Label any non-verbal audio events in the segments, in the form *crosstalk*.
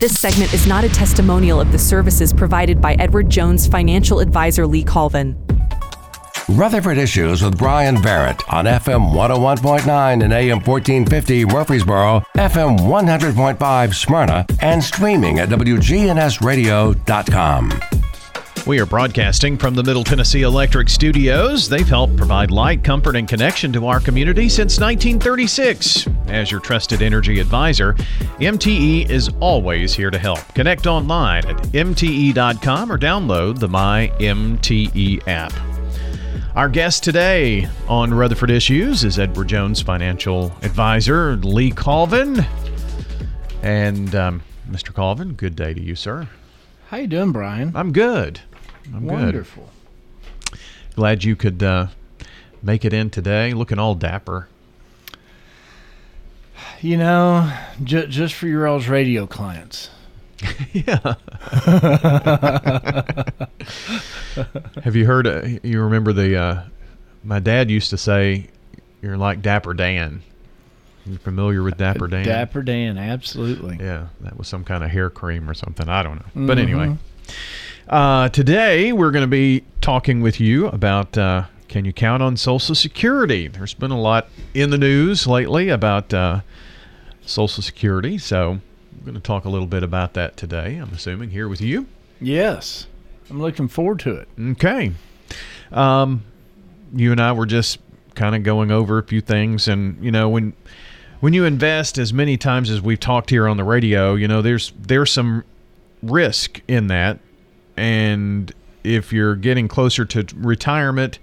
This segment is not a testimonial of the services provided by Edward Jones financial advisor Lee Colvin. Rutherford Issues with Brian Barrett on FM 101.9 and AM 1450 Murfreesboro, FM 100.5 Smyrna, and streaming at WGNSradio.com. We are broadcasting from the Middle Tennessee Electric Studios. They've helped provide light, comfort, and connection to our community since 1936. As your trusted energy advisor, MTE is always here to help. Connect online at MTE.com or download the My MTE app. Our guest today on Rutherford Issues is Edward Jones financial advisor Lee Colvin. And um, Mr. Colvin, good day to you, sir. How you doing, Brian? I'm good. I'm Wonderful. good. Glad you could uh, make it in today. Looking all dapper. You know, ju- just for your all's radio clients. *laughs* yeah. *laughs* Have you heard? Uh, you remember the? Uh, my dad used to say, "You're like Dapper Dan." You're familiar with Dapper Dan? Dapper Dan, absolutely. Yeah, that was some kind of hair cream or something. I don't know. But anyway, uh, today we're going to be talking with you about uh, can you count on Social Security? There's been a lot in the news lately about uh, Social Security, so we're going to talk a little bit about that today. I'm assuming here with you. Yes, I'm looking forward to it. Okay. Um, you and I were just kind of going over a few things, and you know when when you invest as many times as we've talked here on the radio, you know there's there's some risk in that, and if you're getting closer to retirement,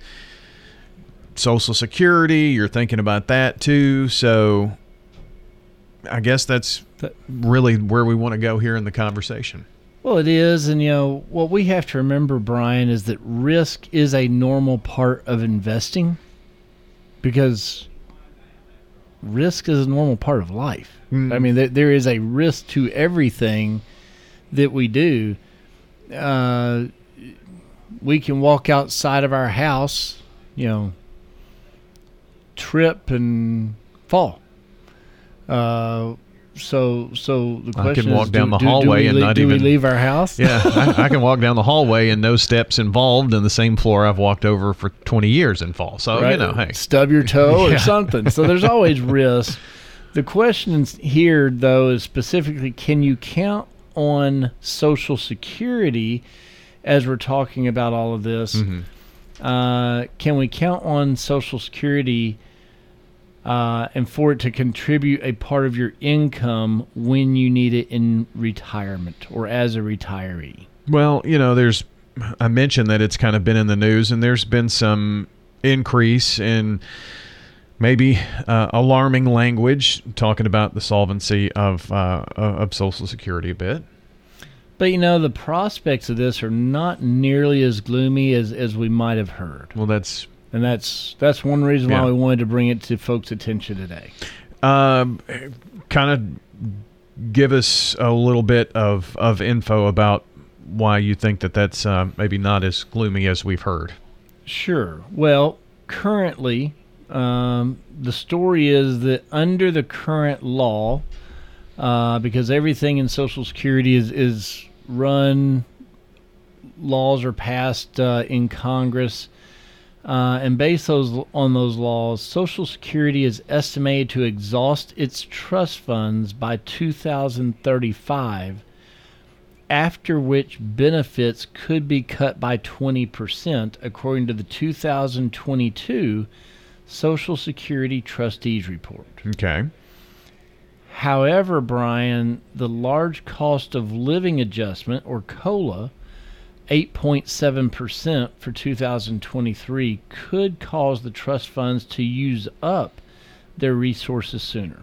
Social Security, you're thinking about that too. So I guess that's really where we want to go here in the conversation. Well, it is, and you know what we have to remember, Brian, is that risk is a normal part of investing, because risk is a normal part of life. Mm. I mean, there, there is a risk to everything that we do. Uh, we can walk outside of our house, you know, trip and fall. Uh, so, so the question I can walk is, down do, the do- do hallway we and not do even- we leave our house? Yeah, I, *laughs* I can walk down the hallway and no steps involved, and the same floor I've walked over for 20 years and fall. So, you know, hey. stub your toe *laughs* Yeah. or something. So there's always risk. The question here, though, is specifically can you count on Social Security as we're talking about all of this? Mm-hmm. Uh, can we count on Social Security uh, and for it to contribute a part of your income when you need it in retirement or as a retiree? Well, you know, there's, I mentioned that it's kind of been in the news, and there's been some increase in maybe uh, alarming language talking about the solvency of, uh, of Social Security a bit. But you know, the prospects of this are not nearly as gloomy as, as we might have heard. Well, that's And that's that's one reason Yeah. why we wanted to bring it to folks' attention today. um, kind of give us a little bit of, of info about why you think that that's uh, maybe not as gloomy as we've heard. Sure. Well, currently, um, the story is that under the current law, uh, because everything in Social Security is, is run, laws are passed uh, in Congress, uh, and based those on those laws, Social Security is estimated to exhaust its trust funds by 2035 after which benefits could be cut by 20%, according to the 2022 Social Security Trustees Report. Okay. However, Brian, the large cost of living adjustment, or COLA, 8.7% for 2023, could cause the trust funds to use up their resources sooner.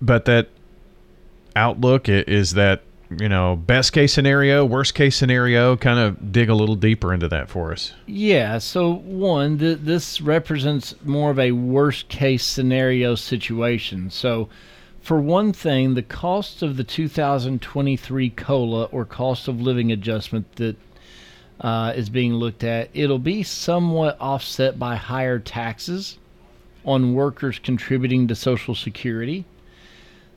but that outlook is that you know best case scenario worst case scenario kind of dig a little deeper into that for us Yeah, so one, th- this represents more of a worst case scenario situation. So, for one thing, the cost of the 2023 COLA or cost of living adjustment that uh, is being looked at, it'll be somewhat offset by higher taxes on workers contributing to Social Security.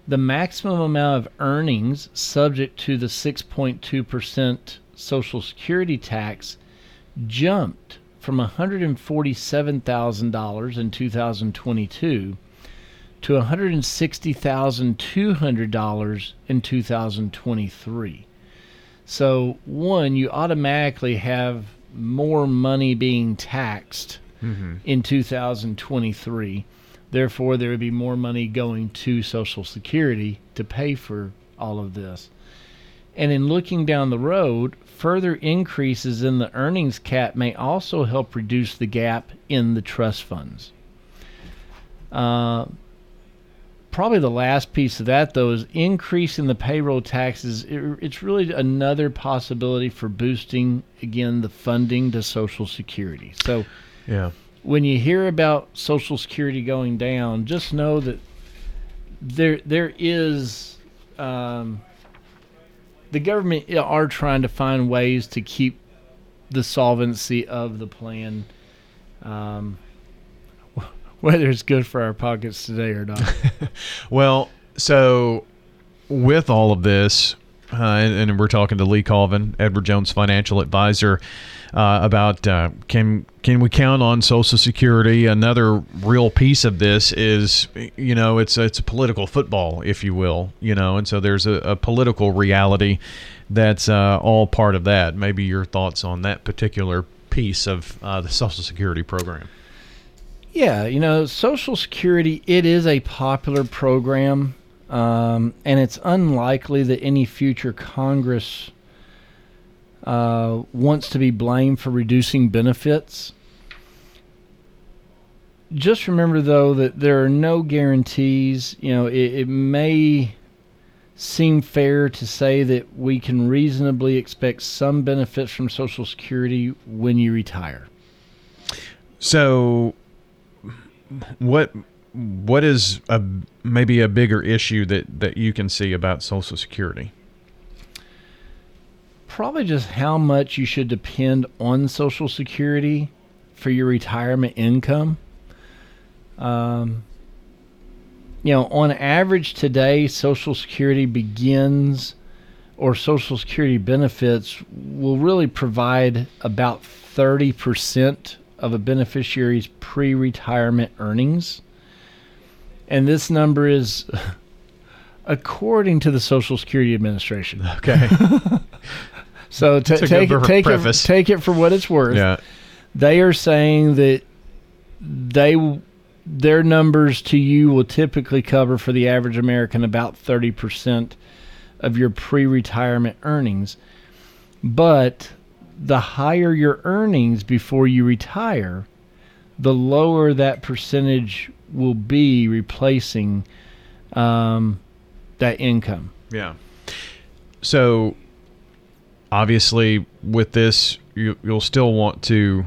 The maximum amount of earnings subject to the 6.2% Social Security tax jumped from $147,000 in 2022 to $160,200 in 2023. So, one, you automatically have more money being taxed mm-hmm. in 2023. Therefore, there would be more money going to Social Security to pay for all of this. And in looking down the road, further increases in the earnings cap may also help reduce the gap in the trust funds. Uh, probably the last piece of that, though, is increasing the payroll taxes. It, it's really another possibility for boosting, again, the funding to Social Security. So, Yeah. When you hear about Social Security going down, just know that there there is um, the government are trying to find ways to keep the solvency of the plan, um, *laughs* whether it's good for our pockets today or not. *laughs* Well, so with all of this, uh, and, and we're talking to Lee Colvin, Edward Jones financial advisor, uh, about uh, can can we count on Social Security? Another real piece of this is, you know, it's it's political football, if you will, you know, and so there's a, a political reality that's uh, all part of that. Maybe your thoughts on that particular piece of uh, the Social Security program. Yeah, you know, Social Security, it is a popular program, um, and it's unlikely that any future Congress uh, wants to be blamed for reducing benefits. Just remember, though, that there are no guarantees. You know, it, it may seem fair to say that we can reasonably expect some benefits from Social Security when you retire. So, what what is a maybe a bigger issue that that you can see about Social Security? probably just how much you should depend on Social Security for your retirement income. Um, you know, on average today, Social Security begins or Social Security benefits will really provide about 30% of a beneficiary's pre retirement earnings. And this number is *laughs* according to the Social Security Administration. Okay. *laughs* So t- take it, take it, take it for what it's worth. yeah. They are saying that they their numbers to you will typically cover for the average American about thirty percent of your pre-retirement earnings, but the higher your earnings before you retire, the lower that percentage will be replacing um, that income. Yeah. So, obviously, with this, you, you'll still want to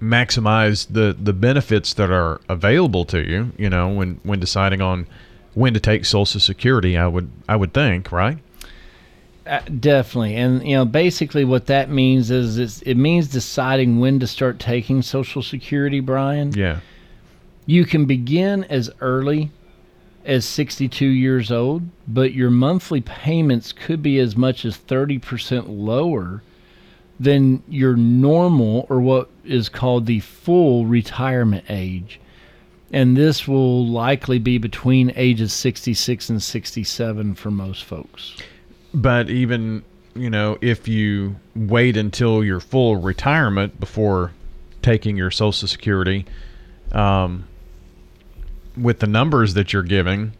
maximize the the benefits that are available to you. You know, when when deciding on when to take Social Security, I would I would think, right? Uh, definitely, and you know, basically, what that means is it's, it means deciding when to start taking Social Security, Brian. Yeah. You can begin as early as 62 years old, but your monthly payments could be as much as 30% lower than your normal or what is called the full retirement age. And this will likely be between ages 66 and 67 for most folks. But even you know, if you wait until your full retirement before taking your Social Security, um, with the numbers that you're giving,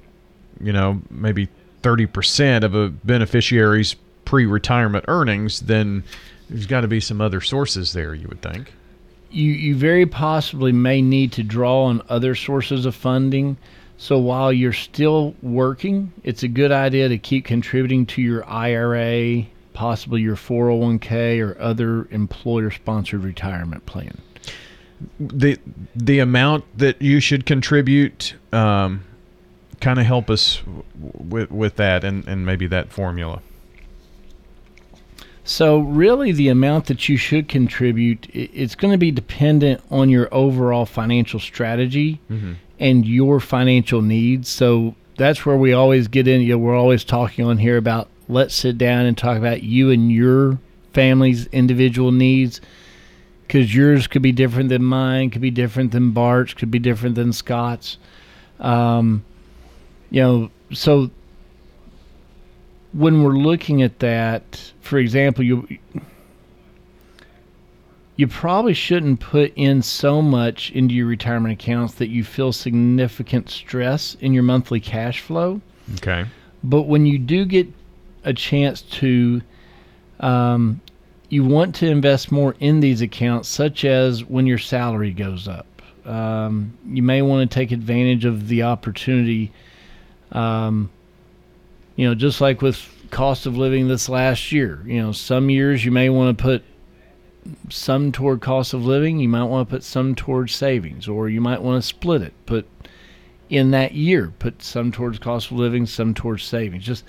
you know, maybe thirty percent of a beneficiary's pre-retirement earnings, then there's got to be some other sources there. You would think. you you very possibly may need to draw on other sources of funding. So while you're still working, it's a good idea to keep contributing to your IRA, possibly your 401k or other employer-sponsored retirement plan. the the amount that you should contribute um, kind of help us with with that and and maybe that formula So really the amount that you should contribute it's going to be dependent on your overall financial strategy and your financial needs. So that's where we always get in. You know, we're always talking on here about let's sit down and talk about you and your family's individual needs because yours could be different than mine, could be different than Bart's, could be different than Scott's. Um, you know, so when we're looking at that, for example, you you probably shouldn't put in so much into your retirement accounts that you feel significant stress in your monthly cash flow. Okay. But when you do get a chance to, um, you want to invest more in these accounts, such as when your salary goes up. Um, you may want to take advantage of the opportunity. Um, you know, just like with cost of living this last year, you know, some years you may want to put some toward cost of living, you might want to put some towards savings, or you might want to split it. Put in that year, put some towards cost of living, some towards savings. Just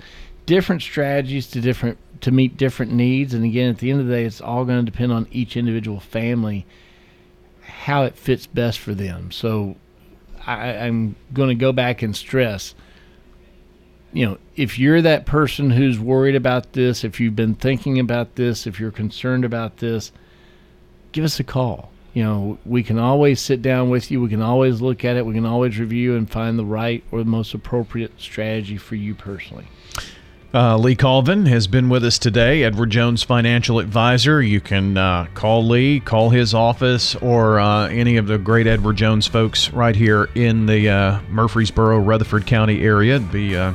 different strategies to different to meet different needs. And again, at the end of the day, it's all going to depend on each individual family how it fits best for them. So I, I'm going to go back and stress. You know, if you're that person who's worried about this, if you've been thinking about this, if you're concerned about this, give us a call. You know, we can always sit down with you. We can always look at it. We can always review and find the right or the most appropriate strategy for you personally. Uh, Lee Colvin has been with us today, Edward Jones financial advisor. You can uh, call Lee, call his office, or uh, any of the great Edward Jones folks right here in the uh, Murfreesboro, Rutherford County area. It'd be uh,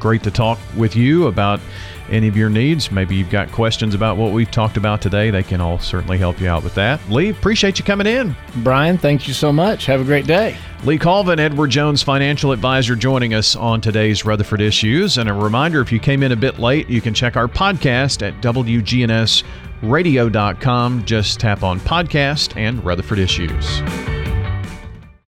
great to talk with you about any of your needs. Maybe you've got questions about what we've talked about today. They can all certainly help you out with that. Lee, appreciate you coming in. Brian, thank you so much. Have a great day. Lee Colvin, Edward Jones financial advisor, joining us on today's Rutherford Issues. And a reminder if you came in a bit late, you can check our podcast at WGNSradio.com. Just tap on podcast and Rutherford Issues.